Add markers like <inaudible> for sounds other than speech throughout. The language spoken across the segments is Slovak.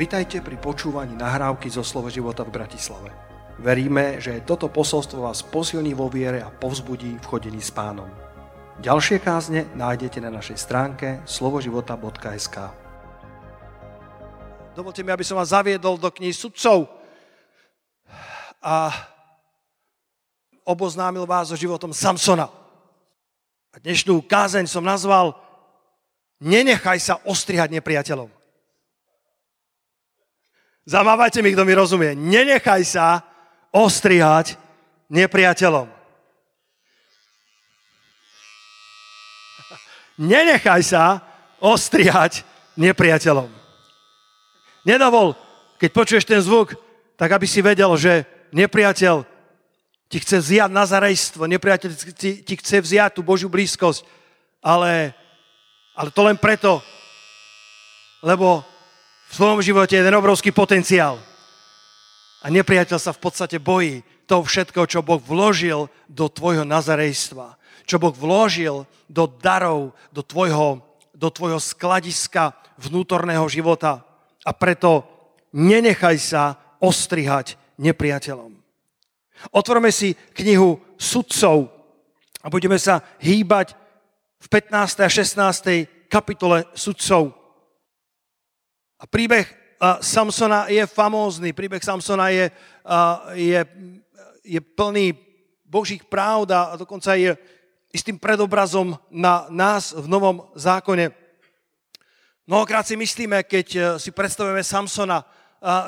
Vitajte pri počúvaní nahrávky zo Slovo života v Bratislave. Veríme, že toto posolstvo vás posilní vo viere a povzbudí v chodení s pánom. Ďalšie kázne nájdete na našej stránke slovoživota.sk Dovolte mi, aby som vás zaviedol do knihy sudcov a oboznámil vás so životom Samsona. A dnešnú kázeň som nazval Nenechaj sa ostrihať nepriateľom. Zamávajte mi, kto mi rozumie. Nenechaj sa ostrihať nepriateľom. Nenechaj sa ostrihať nepriateľom. Nedovol, keď počuješ ten zvuk, tak aby si vedel, že nepriateľ ti chce vziať nazarejstvo, nepriateľ ti, chce vziať tú Božiu blízkosť, ale, ale to len preto, lebo v svojom živote je jeden obrovský potenciál. A nepriateľ sa v podstate bojí toho všetko, čo Boh vložil do tvojho nazarejstva. Čo Boh vložil do darov, do tvojho, do tvojho skladiska vnútorného života. A preto nenechaj sa ostrihať nepriateľom. Otvorme si knihu sudcov a budeme sa hýbať v 15. a 16. kapitole sudcov. A príbeh Samsona je famózny, príbeh Samsona je, je, je plný Božích práv a dokonca je istým predobrazom na nás v Novom zákone. Mnohokrát si myslíme, keď e, si predstavujeme Samsona,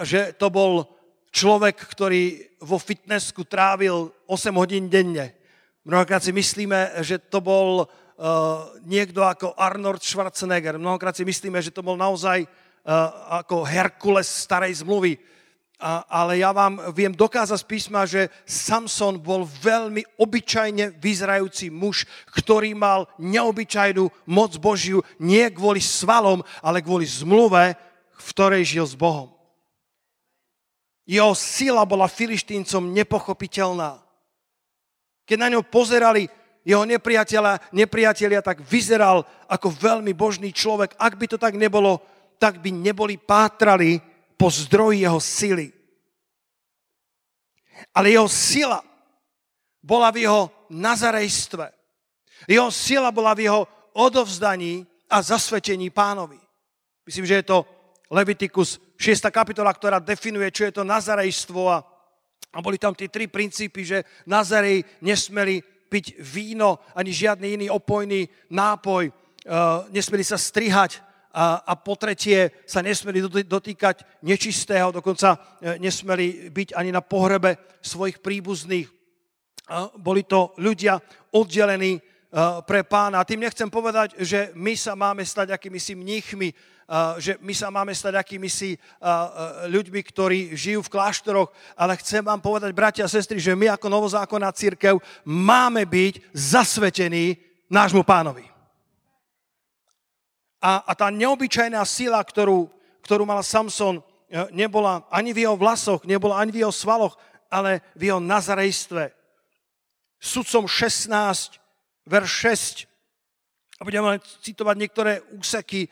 že to bol človek, ktorý vo fitnessku trávil 8 hodín denne. Mnohokrát si myslíme, že to bol uh, niekto ako Arnold Schwarzenegger. Mnohokrát si myslíme, že to bol naozaj ako Herkules starej zmluvy. A, ale ja vám viem dokázať z písma, že Samson bol veľmi obyčajne vyzerajúci muž, ktorý mal neobyčajnú moc Božiu nie kvôli svalom, ale kvôli zmluve, v ktorej žil s Bohom. Jeho sila bola filištíncom nepochopiteľná. Keď na ňo pozerali jeho nepriatelia, nepriatelia, tak vyzeral ako veľmi božný človek. Ak by to tak nebolo, tak by neboli pátrali po zdroji jeho sily. Ale jeho sila bola v jeho nazarejstve. Jeho sila bola v jeho odovzdaní a zasvetení pánovi. Myslím, že je to Levitikus 6. kapitola, ktorá definuje, čo je to nazarejstvo a, a boli tam tie tri princípy, že Nazarej nesmeli piť víno ani žiadny iný opojný nápoj, uh, nesmeli sa strihať, a, a po tretie sa nesmeli dotýkať nečistého, dokonca e, nesmeli byť ani na pohrebe svojich príbuzných. Boli to ľudia oddelení e, pre pána. A tým nechcem povedať, že my sa máme stať akými si mníchmi, e, že my sa máme stať akými si ľuďmi, ktorí žijú v kláštoroch, ale chcem vám povedať, bratia a sestry, že my ako novozákonná církev máme byť zasvetení nášmu pánovi. A, a tá neobyčajná sila, ktorú, ktorú mal Samson, e, nebola ani v jeho vlasoch, nebola ani v jeho svaloch, ale v jeho nazarejstve. Sudcom 16, verš 6. A budeme citovať niektoré úseky e,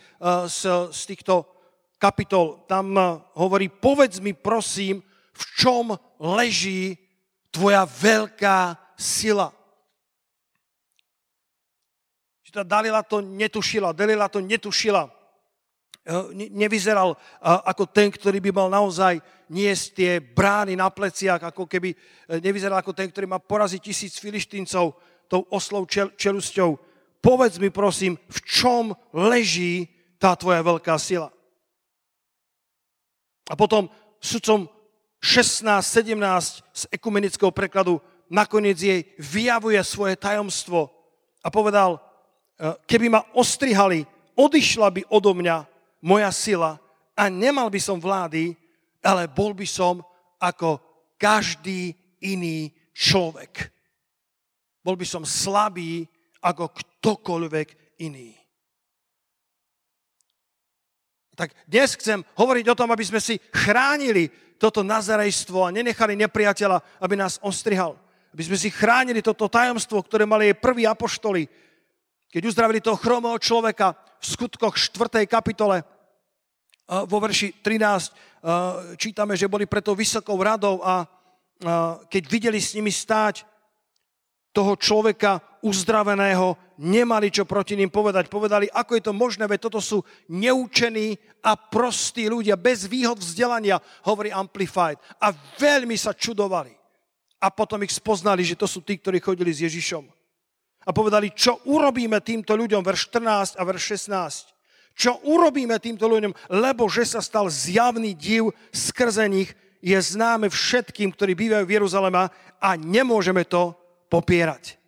z, z týchto kapitol. Tam e, hovorí, povedz mi prosím, v čom leží tvoja veľká sila. Že tá Dalila to netušila, Dalila to netušila. E, nevyzeral e, ako ten, ktorý by mal naozaj niesť tie brány na pleciach, ako keby e, nevyzeral ako ten, ktorý má poraziť tisíc filištíncov tou oslou čel, čelusťou. Povedz mi prosím, v čom leží tá tvoja veľká sila. A potom sudcom 16, 17 z ekumenického prekladu nakoniec jej vyjavuje svoje tajomstvo a povedal, Eh, keby ma ostrihali, odišla by odo mňa moja sila a nemal by som vlády, ale bol by som ako každý iný človek. Bol by som slabý ako ktokoľvek iný. Tak dnes chcem hovoriť o tom, aby sme si chránili toto nazarejstvo a nenechali nepriateľa, aby nás ostrihal. Aby sme si chránili toto tajomstvo, ktoré mali jej prví apoštoli, keď uzdravili toho chromého človeka v skutkoch 4. kapitole, vo verši 13 čítame, že boli preto vysokou radou a keď videli s nimi stáť toho človeka uzdraveného, nemali čo proti ním povedať. Povedali, ako je to možné, veď toto sú neučení a prostí ľudia, bez výhod vzdelania, hovorí Amplified. A veľmi sa čudovali. A potom ich spoznali, že to sú tí, ktorí chodili s Ježišom. A povedali, čo urobíme týmto ľuďom, verš 14 a verš 16. Čo urobíme týmto ľuďom, lebo že sa stal zjavný div skrze nich, je známe všetkým, ktorí bývajú v Jeruzalema a nemôžeme to popierať.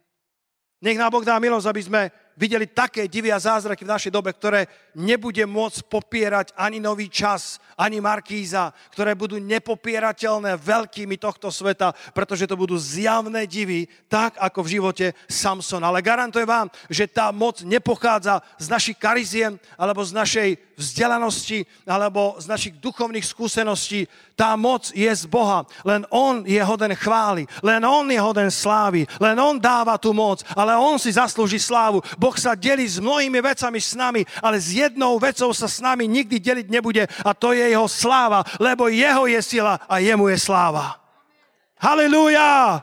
Nech nám Boh dá milosť, aby sme videli také divy a zázraky v našej dobe, ktoré nebude môcť popierať ani nový čas, ani Markíza, ktoré budú nepopierateľné veľkými tohto sveta, pretože to budú zjavné divy, tak ako v živote Samson. Ale garantujem vám, že tá moc nepochádza z našich kariziem, alebo z našej vzdelanosti, alebo z našich duchovných skúseností. Tá moc je z Boha. Len On je hoden chvály, len On je hoden slávy, len On dáva tú moc, ale On si zaslúži slávu. Boh sa delí s mnohými vecami s nami, ale s jednou vecou sa s nami nikdy deliť nebude a to je jeho sláva, lebo jeho je sila a jemu je sláva. Halilúja!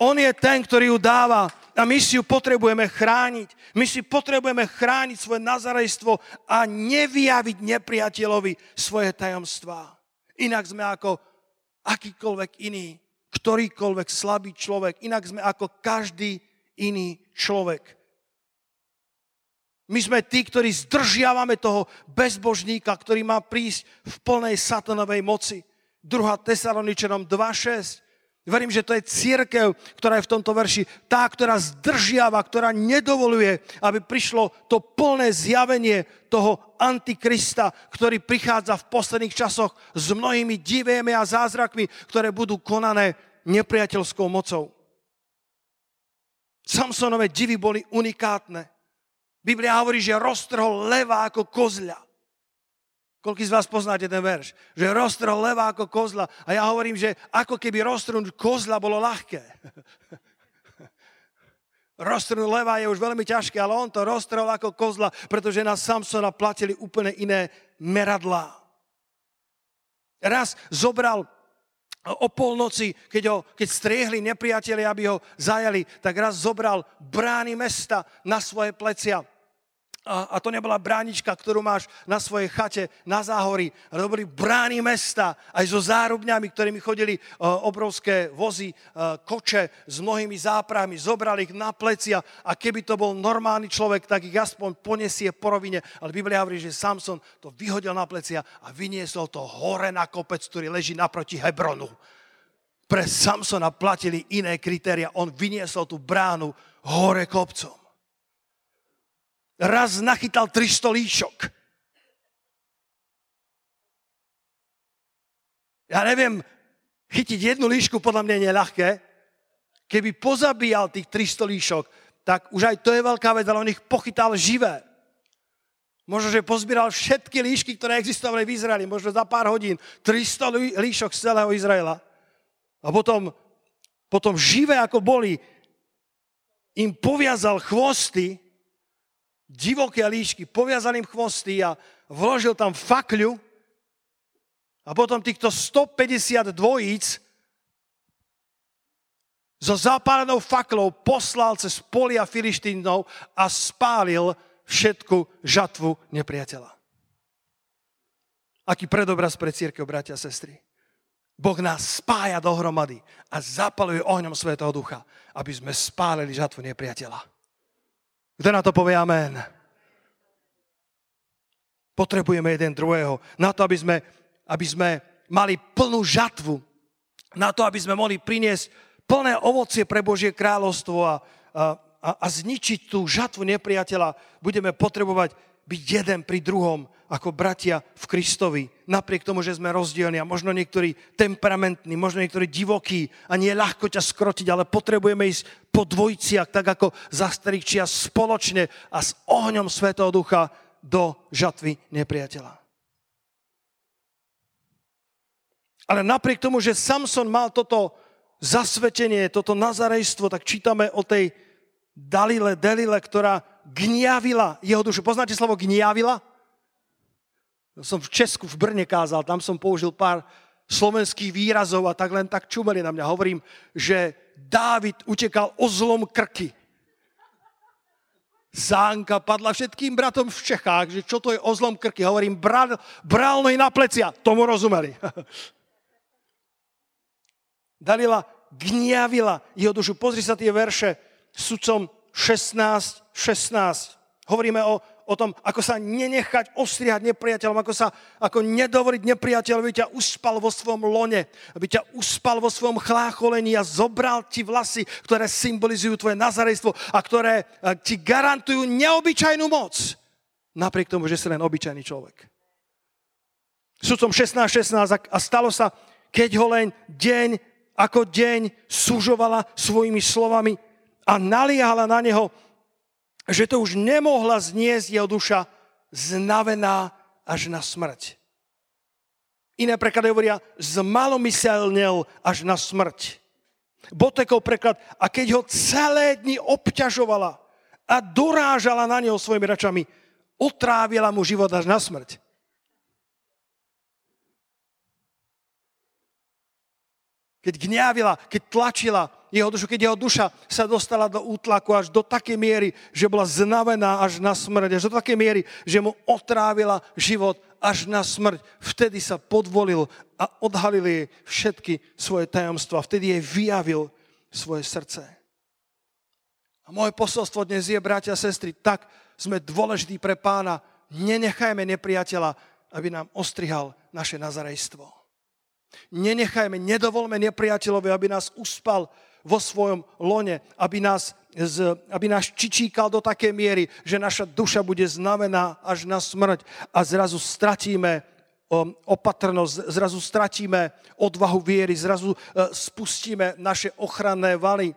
On je ten, ktorý ju dáva a my si ju potrebujeme chrániť. My si potrebujeme chrániť svoje nazarejstvo a nevyjaviť nepriateľovi svoje tajomstvá. Inak sme ako akýkoľvek iný, ktorýkoľvek slabý človek. Inak sme ako každý iný človek. My sme tí, ktorí zdržiavame toho bezbožníka, ktorý má prísť v plnej satanovej moci. 2. Tesaloničanom 2.6. Verím, že to je církev, ktorá je v tomto verši, tá, ktorá zdržiava, ktorá nedovoluje, aby prišlo to plné zjavenie toho antikrista, ktorý prichádza v posledných časoch s mnohými divémi a zázrakmi, ktoré budú konané nepriateľskou mocou. Samsonové divy boli unikátne. Biblia hovorí, že roztrhol leva ako kozľa. Koľký z vás poznáte ten verš? Že roztrhol leva ako kozla. A ja hovorím, že ako keby roztrhnúť kozla bolo ľahké. <laughs> roztrhnúť leva je už veľmi ťažké, ale on to roztrhol ako kozla, pretože na Samsona platili úplne iné meradlá. Raz zobral o polnoci, keď, ho, keď striehli nepriatelia, aby ho zajali, tak raz zobral brány mesta na svoje plecia a, a to nebola bránička, ktorú máš na svojej chate na záhorí, ale to boli brány mesta, aj so zárubňami, ktorými chodili uh, obrovské vozy, uh, koče s mnohými záprahmi, zobrali ich na plecia a keby to bol normálny človek, tak ich aspoň poniesie po rovine. Ale Biblia hovorí, že Samson to vyhodil na plecia a vyniesol to hore na kopec, ktorý leží naproti Hebronu. Pre Samsona platili iné kritéria. On vyniesol tú bránu hore kopcom raz nachytal 300 líšok. Ja neviem, chytiť jednu líšku podľa mňa nie je ľahké. Keby pozabíjal tých 300 líšok, tak už aj to je veľká vec, ale on ich pochytal živé. Možno, že pozbíral všetky líšky, ktoré existovali v Izraeli, možno za pár hodín, 300 líšok z celého Izraela. A potom, potom živé ako boli, im poviazal chvosty divoké líšky, poviazal im chvosty a vložil tam fakľu a potom týchto 150 dvojíc so zapálenou faklou poslal cez polia Filištínov a spálil všetku žatvu nepriateľa. Aký predobraz pre církev, bratia a sestry. Boh nás spája dohromady a zapaluje ohňom Svetého Ducha, aby sme spálili žatvu nepriateľa. Kto na to povie amen? Potrebujeme jeden druhého. Na to, aby sme, aby sme mali plnú žatvu. Na to, aby sme mohli priniesť plné ovocie pre Božie kráľovstvo a, a, a zničiť tú žatvu nepriateľa, budeme potrebovať byť jeden pri druhom ako bratia v Kristovi. Napriek tomu, že sme rozdielni a možno niektorí temperamentní, možno niektorí divokí a nie je ľahko ťa skrotiť, ale potrebujeme ísť po dvojciach, tak ako za starých čia spoločne a s ohňom Svetého Ducha do žatvy nepriateľa. Ale napriek tomu, že Samson mal toto zasvetenie, toto nazarejstvo, tak čítame o tej Dalile, Delile, ktorá gniavila jeho dušu. Poznáte slovo gniavila? Som v Česku, v Brne kázal, tam som použil pár slovenských výrazov a tak len tak čumeli na mňa. Hovorím, že Dávid utekal o zlom krky. Sánka padla všetkým bratom v Čechách, že čo to je o zlom krky. Hovorím, bral, bral na plecia. Tomu rozumeli. <laughs> Dalila gniavila jeho dušu. Pozri sa tie verše sudcom 16, 16. Hovoríme o o tom, ako sa nenechať ostriať nepriateľom, ako, sa, ako nedovoliť nepriateľovi, aby ťa uspal vo svojom lone, aby ťa uspal vo svojom chlácholení a zobral ti vlasy, ktoré symbolizujú tvoje nazarejstvo a ktoré eh, ti garantujú neobyčajnú moc. Napriek tomu, že si len obyčajný človek. Sudcom 16.16 16, a stalo sa, keď ho len deň ako deň súžovala svojimi slovami a naliahala na neho že to už nemohla zniesť jeho duša, znavená až na smrť. Iné preklady hovoria, zmalomyselnel až na smrť. Botekov preklad, a keď ho celé dni obťažovala a dorážala na neho svojimi račami, otrávila mu život až na smrť. Keď gňávila, keď tlačila, jeho dušu, keď jeho duša sa dostala do útlaku až do takej miery, že bola znavená až na smrť, až do takej miery, že mu otrávila život až na smrť. Vtedy sa podvolil a odhalil jej všetky svoje tajomstva. Vtedy jej vyjavil svoje srdce. A moje posolstvo dnes je, bratia a sestry, tak sme dôležití pre pána. Nenechajme nepriateľa, aby nám ostrihal naše nazarejstvo. Nenechajme, nedovolme nepriateľovi, aby nás uspal vo svojom lone, aby nás, aby nás čičíkal do také miery, že naša duša bude znamená až na smrť a zrazu stratíme opatrnosť, zrazu stratíme odvahu viery, zrazu uh, spustíme naše ochranné valy.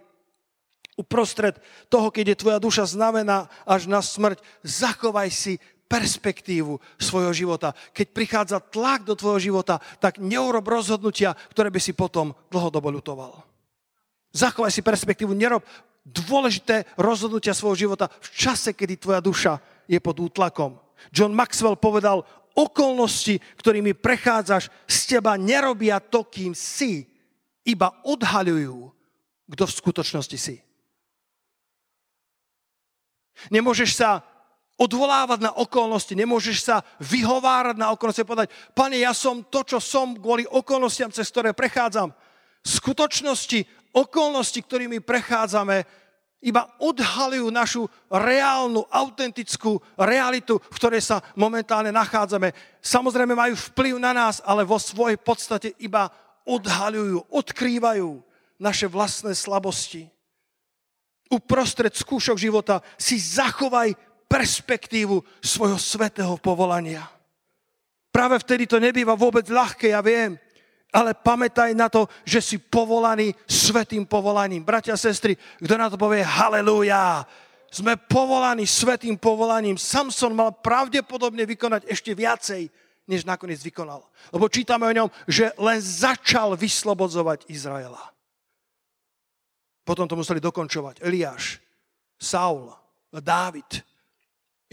Uprostred toho, keď je tvoja duša znamená až na smrť, zachovaj si perspektívu svojho života. Keď prichádza tlak do tvojho života, tak neurob rozhodnutia, ktoré by si potom dlhodobo ľutoval. Zachovaj si perspektívu, nerob dôležité rozhodnutia svojho života v čase, kedy tvoja duša je pod útlakom. John Maxwell povedal, okolnosti, ktorými prechádzaš, z teba nerobia to, kým si, iba odhaľujú, kto v skutočnosti si. Nemôžeš sa odvolávať na okolnosti, nemôžeš sa vyhovárať na okolnosti a povedať, pane, ja som to, čo som kvôli okolnostiam, cez ktoré prechádzam. V skutočnosti okolnosti, ktorými prechádzame, iba odhalujú našu reálnu, autentickú realitu, v ktorej sa momentálne nachádzame. Samozrejme majú vplyv na nás, ale vo svojej podstate iba odhalujú, odkrývajú naše vlastné slabosti. Uprostred skúšok života si zachovaj perspektívu svojho svetého povolania. Práve vtedy to nebýva vôbec ľahké, ja viem ale pamätaj na to, že si povolaný svetým povolaním. Bratia sestry, kto na to povie halleluja, sme povolaní svetým povolaním. Samson mal pravdepodobne vykonať ešte viacej, než nakoniec vykonal. Lebo čítame o ňom, že len začal vyslobodzovať Izraela. Potom to museli dokončovať Eliáš, Saul, Dávid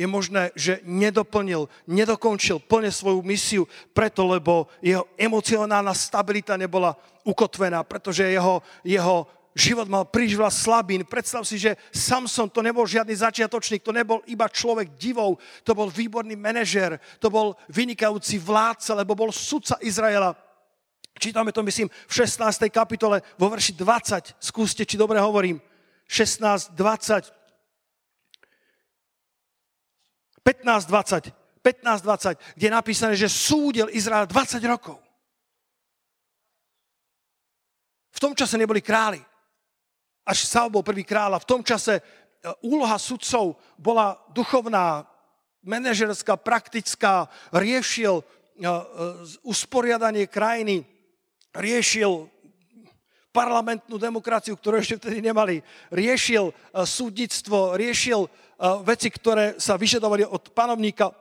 je možné, že nedoplnil, nedokončil plne svoju misiu preto, lebo jeho emocionálna stabilita nebola ukotvená, pretože jeho, jeho život mal príliš veľa slabín. Predstav si, že Samson to nebol žiadny začiatočník, to nebol iba človek divov, to bol výborný manažer, to bol vynikajúci vládca, lebo bol sudca Izraela. Čítame to, myslím, v 16. kapitole, vo verši 20. Skúste, či dobre hovorím. 16, 20. 15.20, 15.20, kde je napísané, že súdil Izrael 20 rokov. V tom čase neboli králi. Až Saul bol prvý kráľ a v tom čase e, úloha sudcov bola duchovná, manažerská, praktická, riešil e, e, usporiadanie krajiny, riešil parlamentnú demokraciu, ktorú ešte vtedy nemali, riešil súdnictvo, riešil veci, ktoré sa vyžadovali od panovníka.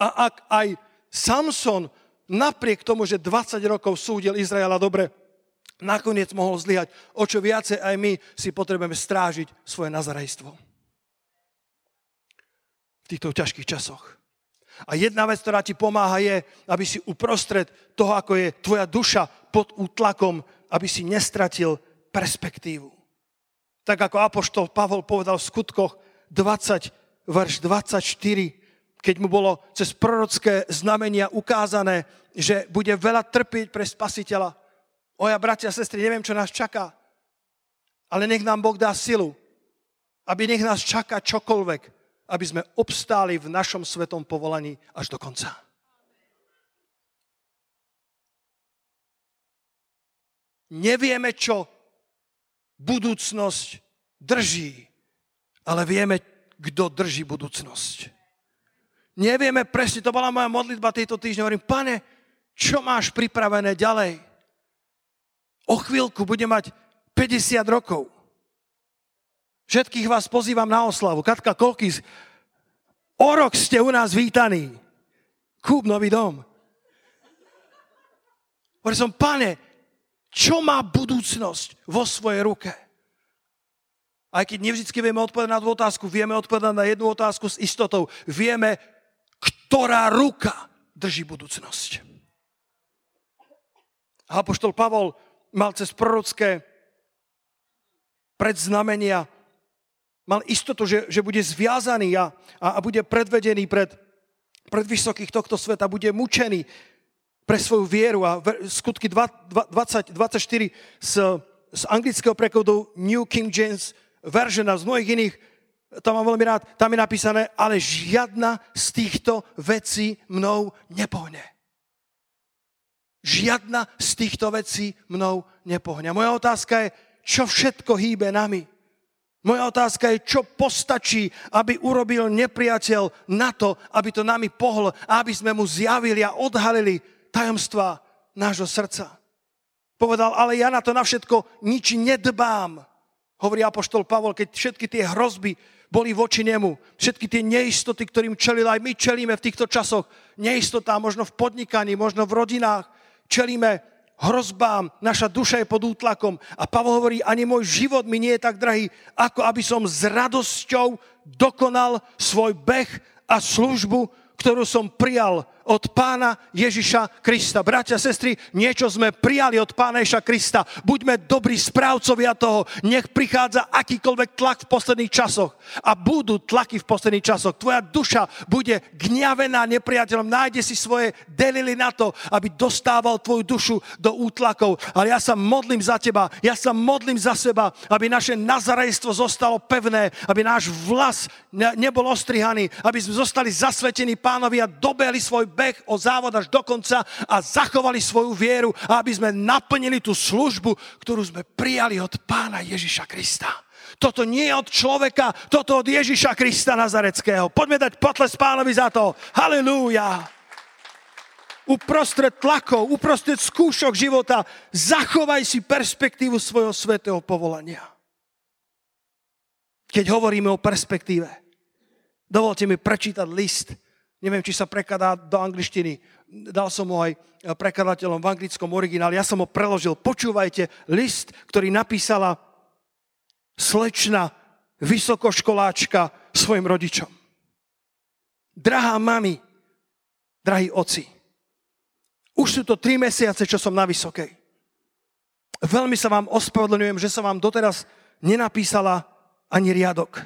A ak aj Samson napriek tomu, že 20 rokov súdil Izraela dobre, nakoniec mohol zlyhať, o čo viacej aj my si potrebujeme strážiť svoje nazarejstvo. V týchto ťažkých časoch. A jedna vec, ktorá ti pomáha, je, aby si uprostred toho, ako je tvoja duša pod útlakom, aby si nestratil perspektívu. Tak ako apoštol Pavol povedal v skutkoch 20, verš 24, keď mu bolo cez prorocké znamenia ukázané, že bude veľa trpieť pre spasiteľa. Oja, bratia a sestry, neviem, čo nás čaká, ale nech nám Boh dá silu, aby nech nás čaká čokoľvek, aby sme obstáli v našom svetom povolaní až do konca. Nevieme, čo budúcnosť drží, ale vieme, kto drží budúcnosť. Nevieme presne, to bola moja modlitba tejto týždňa. Hovorím, pane, čo máš pripravené ďalej? O chvíľku bude mať 50 rokov. Všetkých vás pozývam na oslavu. Katka, koľký... O rok ste u nás vítaní. Kúp nový dom. Hovorím som, pane, čo má budúcnosť vo svojej ruke? Aj keď nevždy vieme odpovedať na tú otázku, vieme odpovedať na jednu otázku s istotou. Vieme, ktorá ruka drží budúcnosť. A apoštol Pavol mal cez prorocké predznamenia, mal istotu, že, že bude zviazaný a, a, bude predvedený pred, pred vysokých tohto sveta, bude mučený pre svoju vieru. A skutky 20, 24 z, z anglického prekladu New King James version a z mnohých iných, to mám veľmi rád, tam je napísané, ale žiadna z týchto vecí mnou nepohne. Žiadna z týchto vecí mnou nepohne. Moja otázka je, čo všetko hýbe nami? Moja otázka je, čo postačí, aby urobil nepriateľ na to, aby to nami pohlo aby sme mu zjavili a odhalili tajomstva nášho srdca. Povedal, ale ja na to na všetko nič nedbám hovorí apoštol Pavol, keď všetky tie hrozby boli voči nemu, všetky tie neistoty, ktorým čelil, aj my čelíme v týchto časoch, neistota možno v podnikaní, možno v rodinách, čelíme hrozbám, naša duša je pod útlakom. A Pavol hovorí, ani môj život mi nie je tak drahý, ako aby som s radosťou dokonal svoj beh a službu, ktorú som prijal od pána Ježiša Krista. Bratia, sestry, niečo sme prijali od pána Ježiša Krista. Buďme dobrí správcovia toho. Nech prichádza akýkoľvek tlak v posledných časoch. A budú tlaky v posledných časoch. Tvoja duša bude gňavená nepriateľom. Nájde si svoje delily na to, aby dostával tvoju dušu do útlakov. Ale ja sa modlím za teba. Ja sa modlím za seba, aby naše nazarejstvo zostalo pevné. Aby náš vlas nebol ostrihaný. Aby sme zostali zasvetení pánovi a dobehli svoj beh o závod až do konca a zachovali svoju vieru, aby sme naplnili tú službu, ktorú sme prijali od pána Ježiša Krista. Toto nie je od človeka, toto od Ježiša Krista Nazareckého. Poďme dať potles pánovi za to. Halilúja. Uprostred tlakov, uprostred skúšok života, zachovaj si perspektívu svojho svetého povolania. Keď hovoríme o perspektíve, dovolte mi prečítať list Neviem, či sa prekladá do angličtiny. Dal som ho aj prekladateľom v anglickom origináli. Ja som ho preložil. Počúvajte list, ktorý napísala slečna, vysokoškoláčka svojim rodičom. Drahá mami, drahí oci, už sú to tri mesiace, čo som na Vysokej. Veľmi sa vám ospravedlňujem, že som vám doteraz nenapísala ani riadok.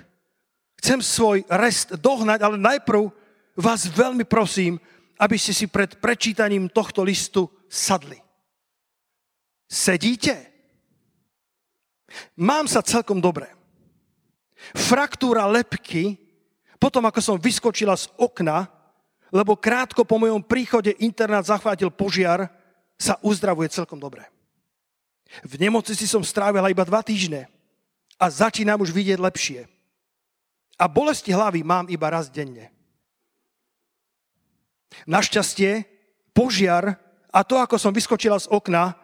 Chcem svoj rest dohnať, ale najprv vás veľmi prosím, aby ste si pred prečítaním tohto listu sadli. Sedíte? Mám sa celkom dobre. Fraktúra lepky, potom ako som vyskočila z okna, lebo krátko po mojom príchode internát zachvátil požiar, sa uzdravuje celkom dobre. V nemocnici som strávila iba dva týždne a začínam už vidieť lepšie. A bolesti hlavy mám iba raz denne. Našťastie požiar a to, ako som vyskočila z okna,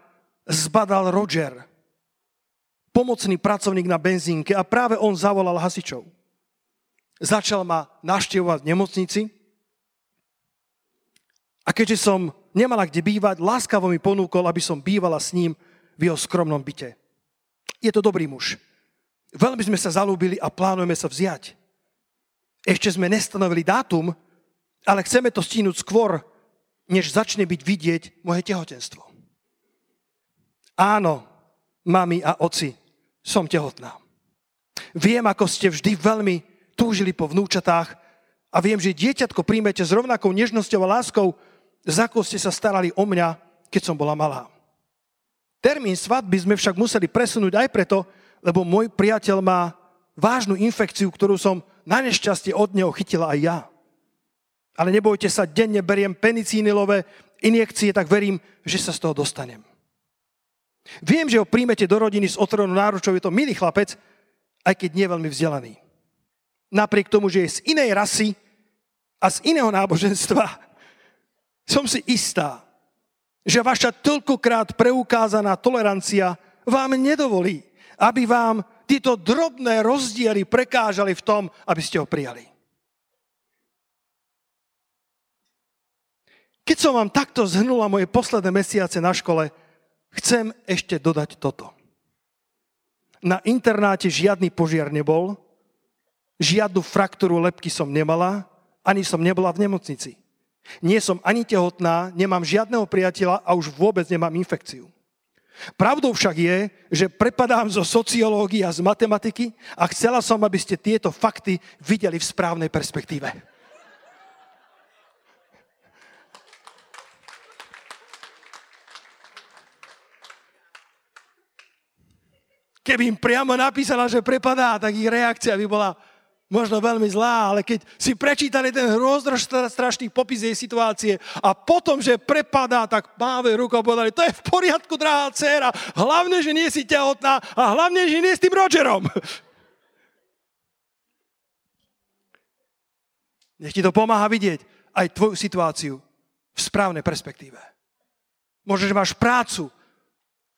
zbadal Roger, pomocný pracovník na benzínke a práve on zavolal hasičov. Začal ma naštevovať v nemocnici a keďže som nemala kde bývať, láskavo mi ponúkol, aby som bývala s ním v jeho skromnom byte. Je to dobrý muž. Veľmi sme sa zalúbili a plánujeme sa vziať. Ešte sme nestanovili dátum, Ale chceme to stínúť skôr, než začne byť vidieť moje tehotenstvo. Áno, mami a oci, som tehotná. Viem, ako ste vždy veľmi túžili po vnúčatách a viem, že dieťatko príjmete s rovnakou nežnosťou a láskou, za ako ste sa starali o mňa, keď som bola malá. Termín svadby sme však museli presunúť aj preto, lebo môj priateľ má vážnu infekciu, ktorú som na nešťastie od neho chytila aj ja. Ale nebojte sa, denne beriem penicínilové injekcie, tak verím, že sa z toho dostanem. Viem, že ho príjmete do rodiny s otvorenou náručou, je to milý chlapec, aj keď nie veľmi vzdelaný. Napriek tomu, že je z inej rasy a z iného náboženstva, <laughs> som si istá, že vaša toľkokrát preukázaná tolerancia vám nedovolí, aby vám tieto drobné rozdiely prekážali v tom, aby ste ho prijali. Keď som vám takto zhrnula moje posledné mesiace na škole, chcem ešte dodať toto. Na internáte žiadny požiar nebol, žiadnu fraktúru lepky som nemala, ani som nebola v nemocnici. Nie som ani tehotná, nemám žiadneho priateľa a už vôbec nemám infekciu. Pravdou však je, že prepadám zo sociológie a z matematiky a chcela som, aby ste tieto fakty videli v správnej perspektíve. Keby im priamo napísala, že prepadá, tak ich reakcia by bola možno veľmi zlá, ale keď si prečítali ten strašný popis jej situácie a potom, že prepadá, tak máve rukou povedali, to je v poriadku, drahá dcéra, hlavne, že nie si tehotná a hlavne, že nie s tým Rogerom. Nech ti to pomáha vidieť aj tvoju situáciu v správnej perspektíve. Možno, že máš prácu,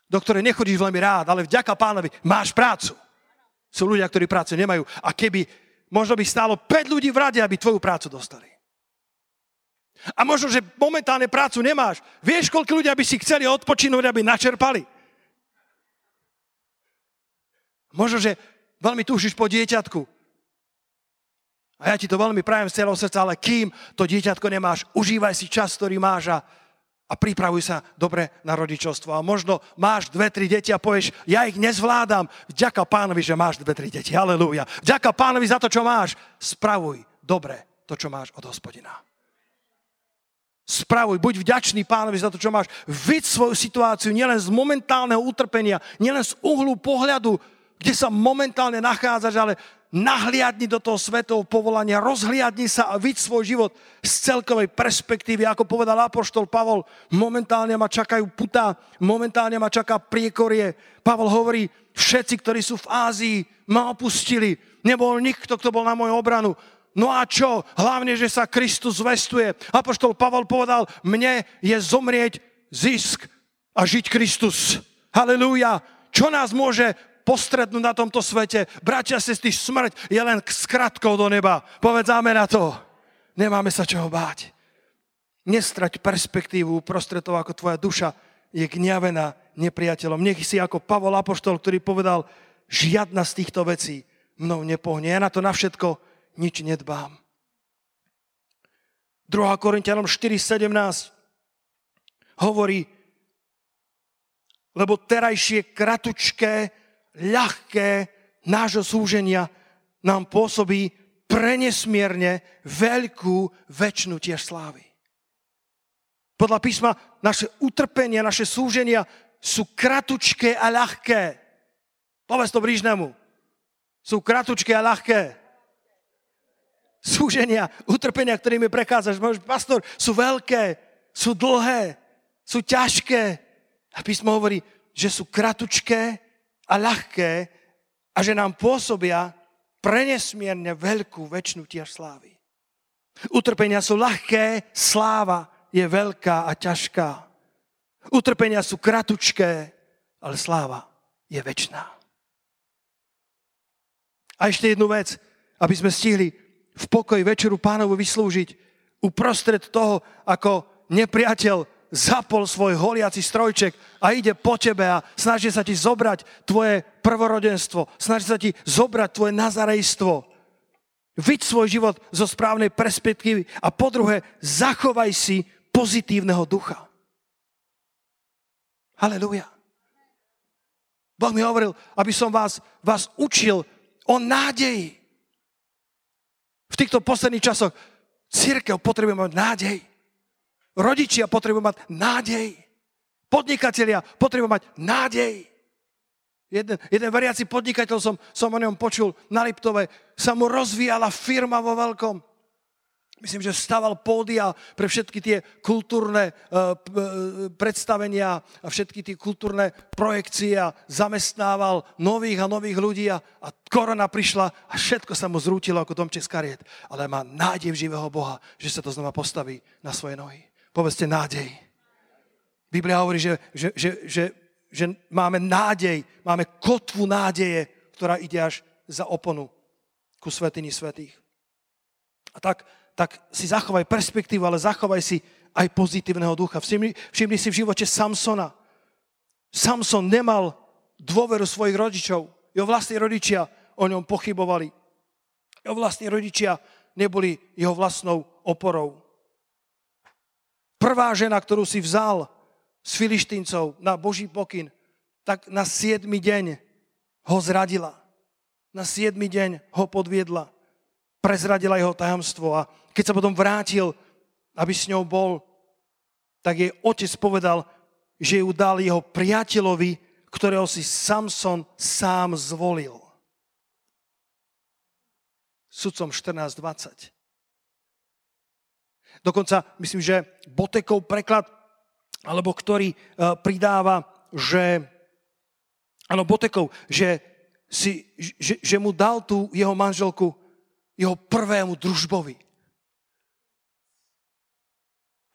do ktorej nechodíš veľmi rád, ale vďaka pánovi máš prácu. Sú ľudia, ktorí prácu nemajú. A keby, možno by stálo 5 ľudí v rade, aby tvoju prácu dostali. A možno, že momentálne prácu nemáš. Vieš, koľko ľudia by si chceli odpočinúť, aby načerpali? Možno, že veľmi túžiš po dieťatku. A ja ti to veľmi prajem z celého srdca, ale kým to dieťatko nemáš, užívaj si čas, ktorý máš a a pripravuj sa dobre na rodičovstvo. A možno máš dve, tri deti a povieš, ja ich nezvládam. Vďaka pánovi, že máš dve, tri deti. Halelúja. Vďaka pánovi za to, čo máš. Spravuj dobre to, čo máš od hospodina. Spravuj, buď vďačný pánovi za to, čo máš. Vid svoju situáciu nielen z momentálneho utrpenia, nielen z uhlu pohľadu, kde sa momentálne nachádzaš, ale nahliadni do toho svetov povolania, rozhliadni sa a vid svoj život z celkovej perspektívy. Ako povedal apoštol Pavol, momentálne ma čakajú putá, momentálne ma čaká priekorie. Pavol hovorí, všetci, ktorí sú v Ázii, ma opustili. Nebol nikto, kto bol na moju obranu. No a čo? Hlavne, že sa Kristus zvestuje. Apoštol Pavol povedal, mne je zomrieť zisk a žiť Kristus. Halelúja. Čo nás môže postrednúť na tomto svete. Bratia, sestry, smrť je len skratkou do neba. Povedzáme na to. Nemáme sa čoho báť. Nestrať perspektívu prostred toho, ako tvoja duša je gňavená nepriateľom. Nech si ako Pavol Apoštol, ktorý povedal, žiadna z týchto vecí mnou nepohne. Ja na to na všetko nič nedbám. 2. Korintianom 4.17 hovorí, lebo terajšie kratučké ľahké nášho súženia nám pôsobí prenesmierne veľkú väčšinu tiež slávy. Podľa písma naše utrpenia, naše súženia sú kratučké a ľahké. Povedz to blížnemu. Sú kratučké a ľahké. Súženia, utrpenia, ktorými prechádzaš, pastor, sú veľké, sú dlhé, sú ťažké. A písmo hovorí, že sú kratučké a ľahké a že nám pôsobia prenesmierne veľkú väčšinu tiež slávy. Utrpenia sú ľahké, sláva je veľká a ťažká. Utrpenia sú kratučké, ale sláva je väčšiná. A ešte jednu vec, aby sme stihli v pokoji večeru pánovu vyslúžiť uprostred toho, ako nepriateľ zapol svoj holiaci strojček a ide po tebe a snaží sa ti zobrať tvoje prvorodenstvo, snaží sa ti zobrať tvoje nazarejstvo. Vyď svoj život zo správnej perspektívy a po druhé, zachovaj si pozitívneho ducha. Halelujá. Boh mi hovoril, aby som vás, vás učil o nádeji. V týchto posledných časoch církev potrebuje mať nádej. Rodičia potrebujú mať nádej. Podnikatelia potrebujú mať nádej. Jeden, jeden veriaci podnikateľ som, som o ňom počul na Liptove, sa mu rozvíjala firma vo veľkom. Myslím, že stával pódia pre všetky tie kultúrne uh, predstavenia a všetky tie kultúrne projekcie a zamestnával nových a nových ľudí a, a korona prišla a všetko sa mu zrútilo ako domček z kariet. Ale má nádej v živého Boha, že sa to znova postaví na svoje nohy. Povedzte nádej. Biblia hovorí, že, že, že, že že máme nádej, máme kotvu nádeje, ktorá ide až za oponu ku svetini svetých. A tak, tak si zachovaj perspektívu, ale zachovaj si aj pozitívneho ducha. Všimni, všimni si v živote Samsona. Samson nemal dôveru svojich rodičov. Jeho vlastní rodičia o ňom pochybovali. Jeho vlastní rodičia neboli jeho vlastnou oporou. Prvá žena, ktorú si vzal, s filištíncov na Boží pokyn, tak na siedmy deň ho zradila. Na siedmy deň ho podviedla. Prezradila jeho tajomstvo a keď sa potom vrátil, aby s ňou bol, tak jej otec povedal, že ju dal jeho priateľovi, ktorého si Samson sám zvolil. Sudcom 14.20. Dokonca, myslím, že Botekov preklad alebo ktorý e, pridáva, že, áno, Botekov, že, si, že, že mu dal tú jeho manželku jeho prvému družbovi.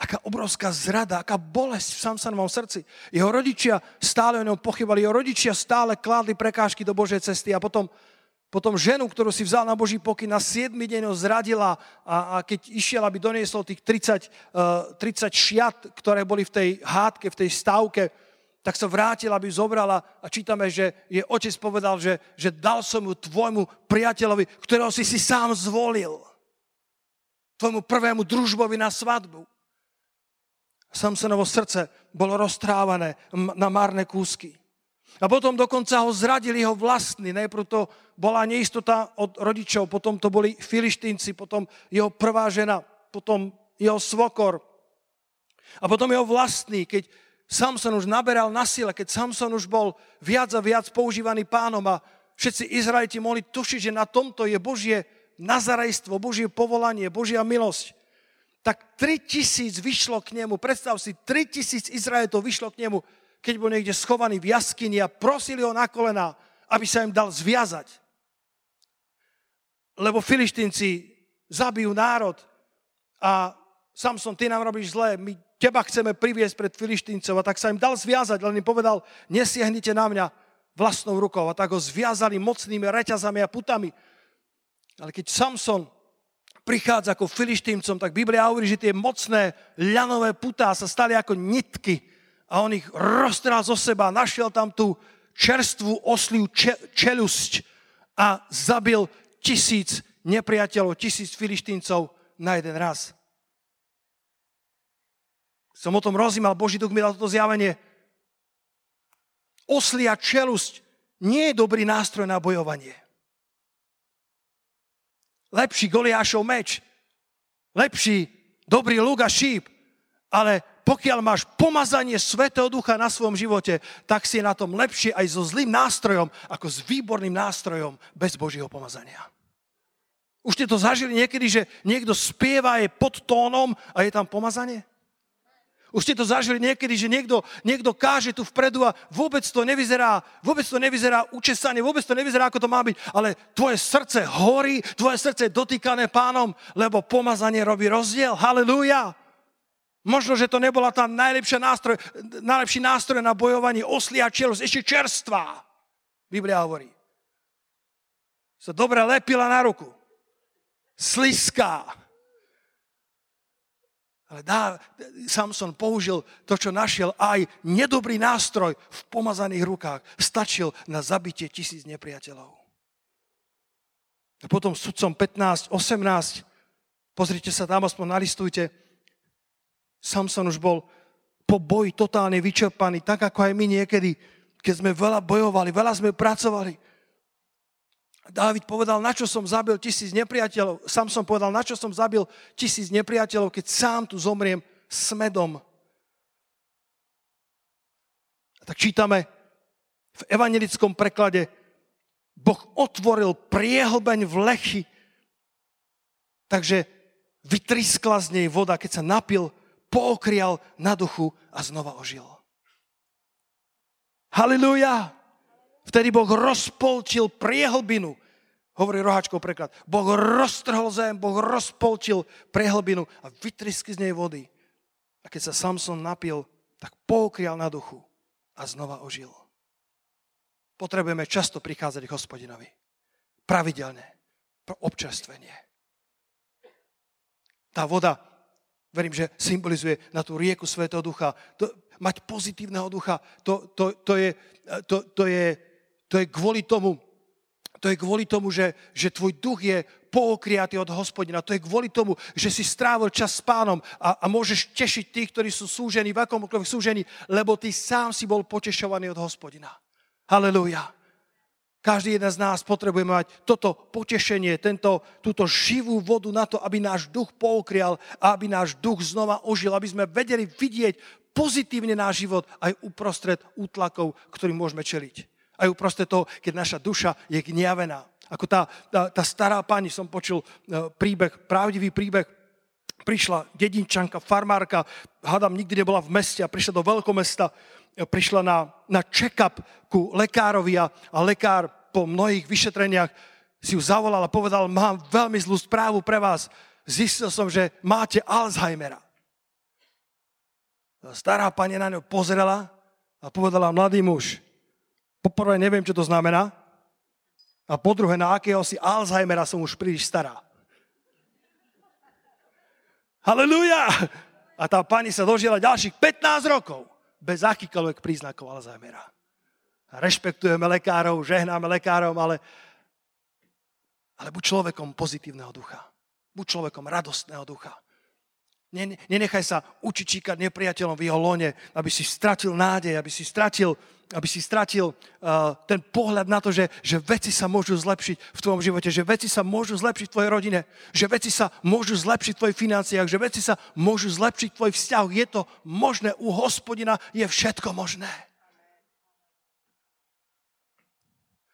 Aká obrovská zrada, aká bolesť v Samsonovom srdci. Jeho rodičia stále o ňom pochybali, jeho rodičia stále kládli prekážky do Božej cesty a potom potom ženu, ktorú si vzal na Boží pokyn, na 7 deň ho zradila a, a keď išiel, aby doniesol tých 30, uh, 30 šiat, ktoré boli v tej hádke, v tej stávke, tak sa vrátila, aby zobrala a čítame, že je otec povedal, že, že dal som ju tvojmu priateľovi, ktorého si si sám zvolil. Tvojmu prvému družbovi na svadbu. Samsonovo srdce bolo roztrávané na marné kúsky. A potom dokonca ho zradili jeho vlastní. Najprv to bola neistota od rodičov, potom to boli filištínci, potom jeho prvá žena, potom jeho svokor. A potom jeho vlastný, keď Samson už naberal na sile, keď Samson už bol viac a viac používaný pánom a všetci Izraeliti mohli tušiť, že na tomto je Božie nazarejstvo, Božie povolanie, Božia milosť, tak 3000 vyšlo k nemu, predstav si, 3000 Izraelitov vyšlo k nemu keď bol niekde schovaný v jaskyni a prosili ho na kolena, aby sa im dal zviazať. Lebo filištinci zabijú národ a Samson, ty nám robíš zlé, my teba chceme priviesť pred filištíncov a tak sa im dal zviazať, len im povedal, nesiehnite na mňa vlastnou rukou a tak ho zviazali mocnými reťazami a putami. Ale keď Samson prichádza ako filištíncom, tak Biblia hovorí, že tie mocné ľanové putá sa stali ako nitky a on ich roztral zo seba, našiel tam tú čerstvú osliu čelusť a zabil tisíc nepriateľov, tisíc filištíncov na jeden raz. Som o tom rozímal, Boží duch mi dal toto zjavenie. Oslia čelusť nie je dobrý nástroj na bojovanie. Lepší Goliášov meč, lepší dobrý luk a šíp, ale pokiaľ máš pomazanie Svetého Ducha na svojom živote, tak si je na tom lepšie aj so zlým nástrojom, ako s výborným nástrojom bez Božieho pomazania. Už ste to zažili niekedy, že niekto spieva je pod tónom a je tam pomazanie? Už ste to zažili niekedy, že niekto, niekto káže tu vpredu a vôbec to nevyzerá, vôbec to nevyzerá učesanie, vôbec to nevyzerá, ako to má byť, ale tvoje srdce horí, tvoje srdce je dotýkané pánom, lebo pomazanie robí rozdiel. Halelúja. Možno, že to nebola tá najlepšia nástroj, najlepší nástroj na bojovanie oslia čelosť, ešte čerstvá. Biblia hovorí. Sa dobre lepila na ruku. Sliská. Ale dá, Samson použil to, čo našiel, aj nedobrý nástroj v pomazaných rukách. Stačil na zabitie tisíc nepriateľov. A potom sudcom 15, 18, pozrite sa tam, aspoň nalistujte, Samson už bol po boji totálne vyčerpaný, tak ako aj my niekedy, keď sme veľa bojovali, veľa sme pracovali. Dávid povedal, na čo som zabil tisíc nepriateľov. Samson povedal, na čo som zabil tisíc nepriateľov, keď sám tu zomriem smedom. A tak čítame v evangelickom preklade, Boh otvoril priehlbeň v lechy, takže vytriskla z nej voda, keď sa napil, pookrial na duchu a znova ožil. Halilúja! Vtedy Boh rozpolčil priehlbinu. Hovorí roháčkov preklad. Boh roztrhol zem, Boh rozpolčil priehlbinu a vytrisky z nej vody. A keď sa Samson napil, tak pookrial na duchu a znova ožil potrebujeme často prichádzať k hospodinovi. Pravidelne. Pro občerstvenie. Tá voda, verím, že symbolizuje na tú rieku Svetého Ducha. To, mať pozitívneho ducha, to, to, to, je, to, to, je, to je kvôli tomu, to je kvôli tomu, že, že tvoj duch je pookriatý od hospodina. To je kvôli tomu, že si strávil čas s pánom a, a môžeš tešiť tých, ktorí sú súžení, v akomkoľvek súžení, lebo ty sám si bol potešovaný od hospodina. Halelúja. Každý jeden z nás potrebuje mať toto potešenie, tento, túto živú vodu na to, aby náš duch poukrial a aby náš duch znova ožil, aby sme vedeli vidieť pozitívne náš život aj uprostred útlakov, ktorým môžeme čeliť. Aj uprostred toho, keď naša duša je gniavená. Ako tá, tá, tá stará pani, som počul e, príbeh, pravdivý príbeh, prišla dedinčanka, farmárka, hádam, nikdy nebola v meste a prišla do veľkomesta prišla na, na check-up ku lekárovi a, a lekár po mnohých vyšetreniach si ju zavolal a povedal, mám veľmi zlú správu pre vás. Zistil som, že máte Alzheimera. Stará pani na ňu pozrela a povedala, mladý muž, poprvé neviem, čo to znamená, a po druhé, na akého si Alzheimera som už príliš stará. Halelúja! A tá pani sa dožila ďalších 15 rokov bez akýkoľvek príznakov Alzheimera. Rešpektujeme lekárov, žehnáme lekárom, ale, ale buď človekom pozitívneho ducha. Buď človekom radostného ducha. Nenechaj sa učičíkať nepriateľom v jeho lone, aby si stratil nádej, aby si stratil, aby si stratil uh, ten pohľad na to, že, že veci sa môžu zlepšiť v tvojom živote, že veci sa môžu zlepšiť v tvojej rodine, že veci sa môžu zlepšiť v tvojich financiách, že veci sa môžu zlepšiť v tvojich vzťahoch. Je to možné, u hospodina je všetko možné.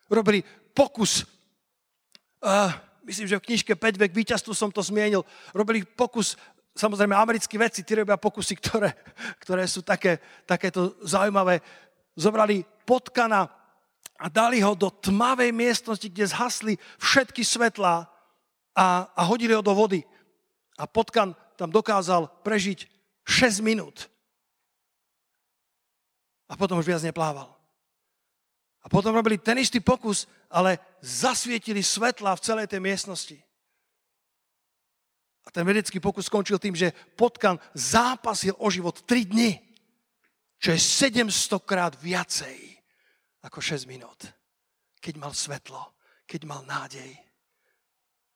Robili pokus, uh, myslím, že v knižke 5 vek víťazstvu som to zmienil, robili pokus samozrejme americkí vedci, tí robia pokusy, ktoré, ktoré sú také, takéto zaujímavé. Zobrali potkana a dali ho do tmavej miestnosti, kde zhasli všetky svetlá a, a hodili ho do vody. A potkan tam dokázal prežiť 6 minút. A potom už viac neplával. A potom robili ten istý pokus, ale zasvietili svetla v celej tej miestnosti. A ten vedecký pokus skončil tým, že potkan zápasil o život 3 dny, čo je 700 krát viacej ako 6 minút. Keď mal svetlo, keď mal nádej,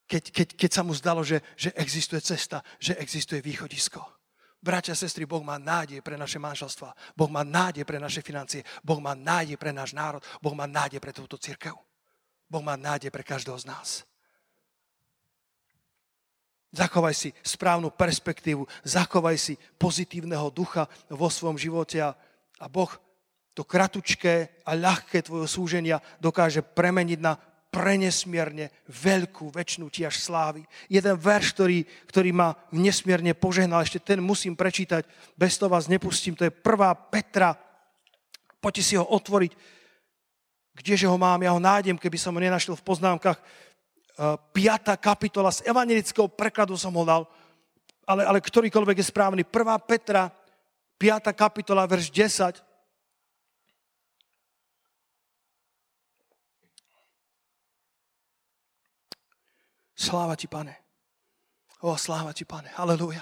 keď, keď, keď sa mu zdalo, že, že existuje cesta, že existuje východisko. Bratia, sestry, Boh má nádej pre naše manželstva. Boh má nádej pre naše financie. Boh má nádej pre náš národ. Boh má nádej pre túto církev. Boh má nádej pre každého z nás. Zachovaj si správnu perspektívu, zachovaj si pozitívneho ducha vo svojom živote a, a Boh to kratučké a ľahké tvojho súženia dokáže premeniť na prenesmierne veľkú, väčšinu tiaž slávy. Jeden verš, ktorý, ktorý ma nesmierne požehnal, ešte ten musím prečítať, bez toho vás nepustím, to je 1. Petra. Poďte si ho otvoriť. Kdeže ho mám? Ja ho nájdem, keby som ho nenašiel v poznámkach. 5. kapitola z evangelického prekladu som ho dal, ale, ale ktorýkoľvek je správny. 1. Petra, 5. kapitola, verš 10. Sláva ti, pane. O, sláva ti, pane. Halelúja.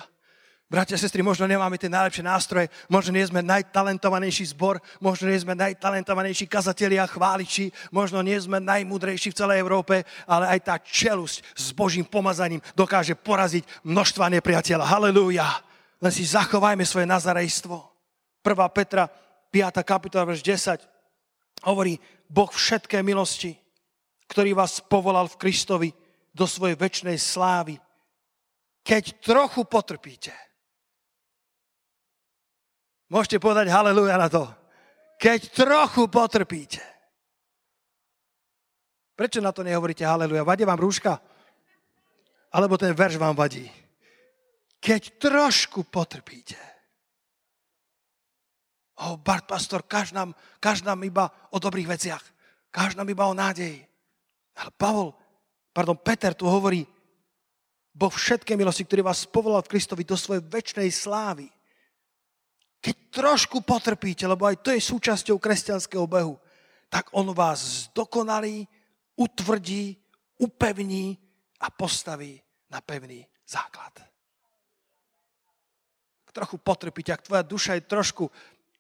Bratia a sestry, možno nemáme tie najlepšie nástroje, možno nie sme najtalentovanejší zbor, možno nie sme najtalentovanejší kazatelia, chváliči, možno nie sme najmudrejší v celej Európe, ale aj tá čelusť s Božím pomazaním dokáže poraziť množstva nepriateľa. Halelúja! Len si zachovajme svoje nazarejstvo. 1. Petra, 5. kapitola, verš 10, hovorí, Boh všetké milosti, ktorý vás povolal v Kristovi do svojej väčšnej slávy, keď trochu potrpíte, Môžete povedať haleluja na to. Keď trochu potrpíte. Prečo na to nehovoríte haleluja? Vadí vám rúška? Alebo ten verš vám vadí? Keď trošku potrpíte. O, Bart Pastor, kaž nám, kaž nám iba o dobrých veciach. Kaž nám iba o nádeji. Ale Pavol, pardon, Peter tu hovorí, Boh všetké milosti, ktorý vás povolal v Kristovi do svojej väčšnej slávy, keď trošku potrpíte, lebo aj to je súčasťou kresťanského behu, tak on vás zdokonalí, utvrdí, upevní a postaví na pevný základ. Ak trochu potrpíte, ak tvoja duša je trošku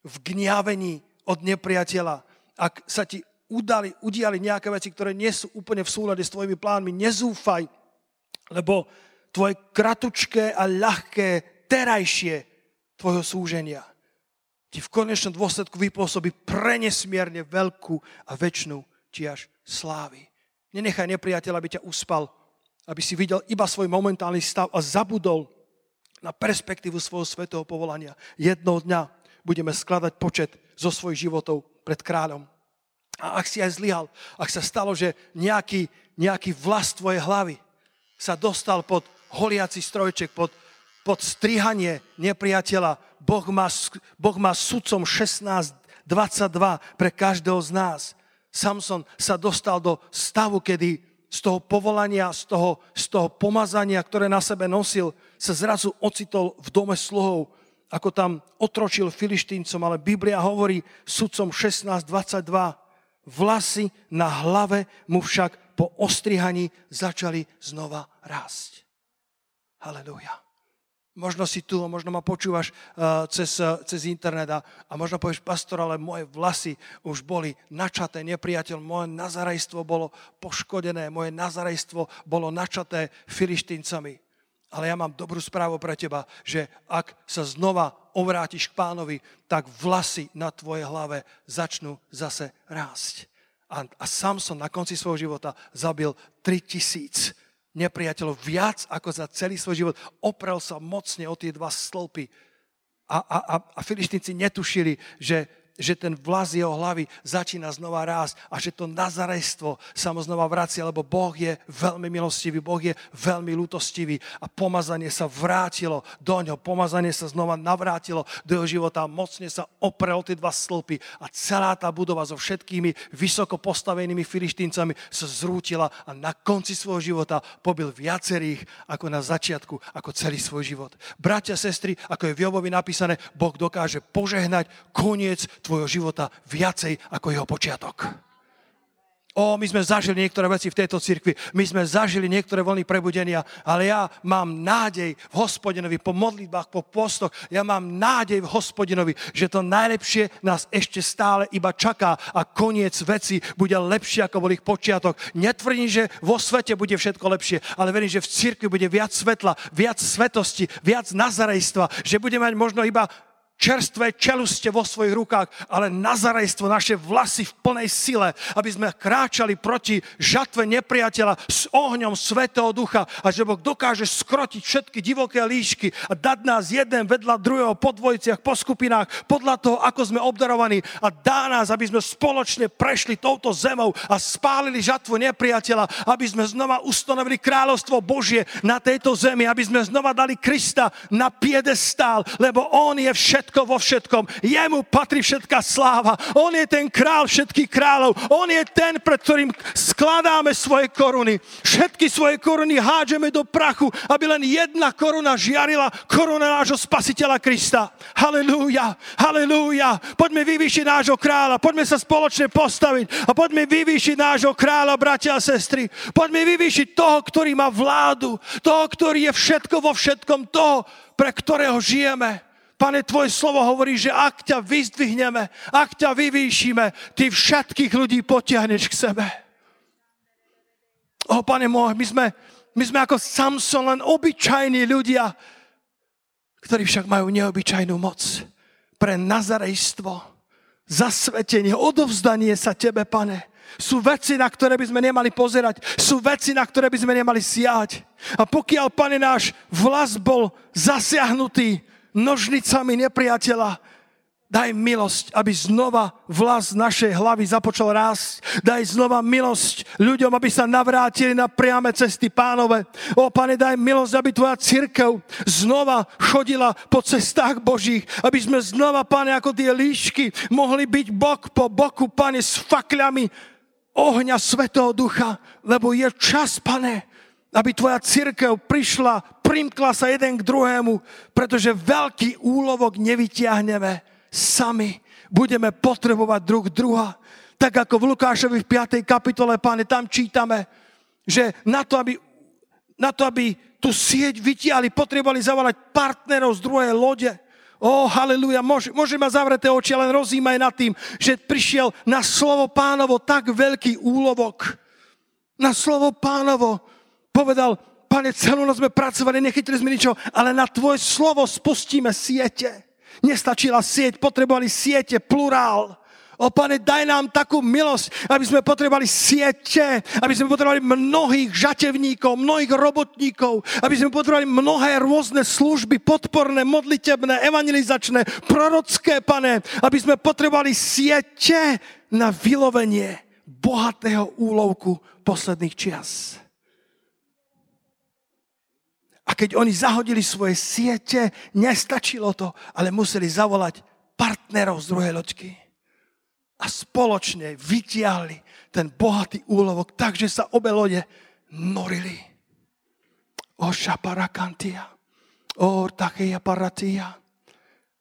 v gniavení od nepriateľa, ak sa ti udali, udiali nejaké veci, ktoré nie sú úplne v súlade s tvojimi plánmi, nezúfaj, lebo tvoje kratučké a ľahké terajšie tvojho súženia ti v konečnom dôsledku vypôsobí prenesmierne veľkú a väčšinu či až slávy. Nenechaj nepriateľ, aby ťa uspal, aby si videl iba svoj momentálny stav a zabudol na perspektívu svojho svetého povolania. Jednoho dňa budeme skladať počet zo svojich životov pred kráľom. A ak si aj zlyhal, ak sa stalo, že nejaký, nejaký vlast tvojej hlavy sa dostal pod holiaci strojček, pod pod strihanie nepriateľa. Boh má, boh má sudcom 16, 22 pre každého z nás. Samson sa dostal do stavu, kedy z toho povolania, z toho, z toho pomazania, ktoré na sebe nosil, sa zrazu ocitol v dome sluhov, ako tam otročil filištíncom, ale Biblia hovorí sudcom 16.22, vlasy na hlave mu však po ostrihaní začali znova rásť. Halelujá. Možno si tu, možno ma počúvaš uh, cez, uh, cez internet a, a možno povieš, pastor, ale moje vlasy už boli načaté, nepriateľ, moje nazarejstvo bolo poškodené, moje nazarejstvo bolo načaté filištíncami. Ale ja mám dobrú správu pre teba, že ak sa znova obrátiš k pánovi, tak vlasy na tvojej hlave začnú zase rásť. A, a Samson na konci svojho života zabil 3000 nepriateľov viac ako za celý svoj život. Oprel sa mocne o tie dva stĺpy. A, a, a, a filištíci netušili, že že ten vlas jeho hlavy začína znova rásť a že to nazarejstvo sa mu znova vracia, lebo Boh je veľmi milostivý, Boh je veľmi lútostivý a pomazanie sa vrátilo do ňo, pomazanie sa znova navrátilo do jeho života, mocne sa oprel tie dva stĺpy a celá tá budova so všetkými vysoko postavenými filištíncami sa zrútila a na konci svojho života pobil viacerých ako na začiatku, ako celý svoj život. Bratia, sestry, ako je v Jobovi napísané, Boh dokáže požehnať koniec tvojho života viacej ako jeho počiatok. O, my sme zažili niektoré veci v tejto cirkvi, my sme zažili niektoré vlny prebudenia, ale ja mám nádej v hospodinovi, po modlitbách, po postoch, ja mám nádej v hospodinovi, že to najlepšie nás ešte stále iba čaká a koniec veci bude lepšie, ako bol ich počiatok. Netvrdím, že vo svete bude všetko lepšie, ale verím, že v cirkvi bude viac svetla, viac svetosti, viac nazarejstva, že bude mať možno iba čerstvé čeluste vo svojich rukách, ale nazarejstvo, naše vlasy v plnej sile, aby sme kráčali proti žatve nepriateľa s ohňom Svetého Ducha a že Boh dokáže skrotiť všetky divoké líšky a dať nás jeden vedľa druhého po dvojiciach, po skupinách, podľa toho, ako sme obdarovaní a dá nás, aby sme spoločne prešli touto zemou a spálili žatvu nepriateľa, aby sme znova ustanovili kráľovstvo Božie na tejto zemi, aby sme znova dali Krista na piedestál, lebo On je všetko všetko vo všetkom. Jemu patrí všetká sláva. On je ten král všetkých kráľov. On je ten, pred ktorým skladáme svoje koruny. Všetky svoje koruny hádžeme do prachu, aby len jedna koruna žiarila, koruna nášho spasiteľa Krista. Halelúja, halelúja. Poďme vyvýšiť nášho kráľa, poďme sa spoločne postaviť a poďme vyvýšiť nášho kráľa, bratia a sestry. Poďme vyvýšiť toho, ktorý má vládu, toho, ktorý je všetko vo všetkom, toho, pre ktorého žijeme. Pane, Tvoje slovo hovorí, že ak ťa vyzdvihneme, ak ťa vyvýšime, Ty všetkých ľudí potiahneš k sebe. O, Pane môj, my sme, my sme ako Samson, len obyčajní ľudia, ktorí však majú neobyčajnú moc pre nazarejstvo, zasvetenie, odovzdanie sa Tebe, Pane. Sú veci, na ktoré by sme nemali pozerať. Sú veci, na ktoré by sme nemali siať. A pokiaľ, Pane náš, vlas bol zasiahnutý nožnicami nepriateľa, daj milosť, aby znova vlas našej hlavy započal rásť. Daj znova milosť ľuďom, aby sa navrátili na priame cesty pánove. O, pane, daj milosť, aby tvoja církev znova chodila po cestách Božích. Aby sme znova, pane, ako tie líšky, mohli byť bok po boku, pane, s fakľami ohňa Svetého Ducha. Lebo je čas, pane, aby tvoja církev prišla, primkla sa jeden k druhému, pretože veľký úlovok nevytiahneme sami. Budeme potrebovať druh druha. Tak ako v Lukášovi v 5. kapitole, páne, tam čítame, že na to, aby, na to, aby tú sieť vytiahli, potrebovali zavolať partnerov z druhej lode. Ó, oh, haleluja, môže, môže ma zavreté oči, len rozímaj nad tým, že prišiel na slovo pánovo tak veľký úlovok. Na slovo pánovo povedal, pane, celú noc sme pracovali, nechytili sme ničo, ale na tvoje slovo spustíme siete. Nestačila sieť, potrebovali siete, plurál. O pane, daj nám takú milosť, aby sme potrebovali siete, aby sme potrebovali mnohých žatevníkov, mnohých robotníkov, aby sme potrebovali mnohé rôzne služby, podporné, modlitebné, evangelizačné, prorocké, pane, aby sme potrebovali siete na vylovenie bohatého úlovku posledných čias. A keď oni zahodili svoje siete, nestačilo to, ale museli zavolať partnerov z druhej loďky. A spoločne vytiahli ten bohatý úlovok tak, že sa obe lode norili. O šaparakantia, o tacheja paratia.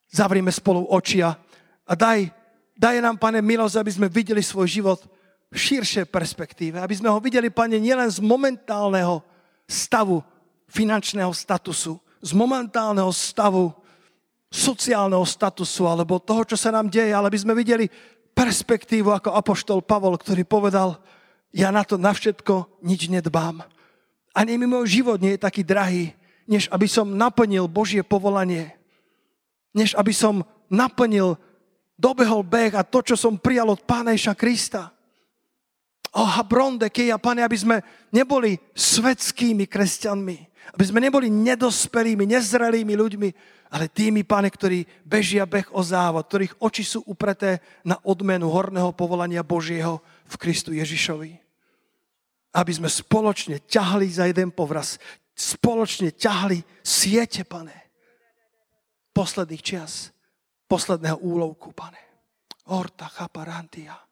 Zavrime spolu očia a daj, daj nám, pane, milosť, aby sme videli svoj život v širšej perspektíve. Aby sme ho videli, pane, nielen z momentálneho stavu finančného statusu, z momentálneho stavu sociálneho statusu alebo toho, čo sa nám deje, ale by sme videli perspektívu ako apoštol Pavol, ktorý povedal, ja na to na všetko nič nedbám. Ani mi môj život nie je taký drahý, než aby som naplnil Božie povolanie. Než aby som naplnil, dobehol beh a to, čo som prijal od Pána Krista. O habronde, keja, Pane, aby sme neboli svetskými kresťanmi, aby sme neboli nedospelými, nezrelými ľuďmi, ale tými, pane, ktorí bežia beh o závod, ktorých oči sú upreté na odmenu horného povolania Božieho v Kristu Ježišovi. Aby sme spoločne ťahli za jeden povraz, spoločne ťahli siete, pane, posledných čas, posledného úlovku, pane. Orta chaparantia.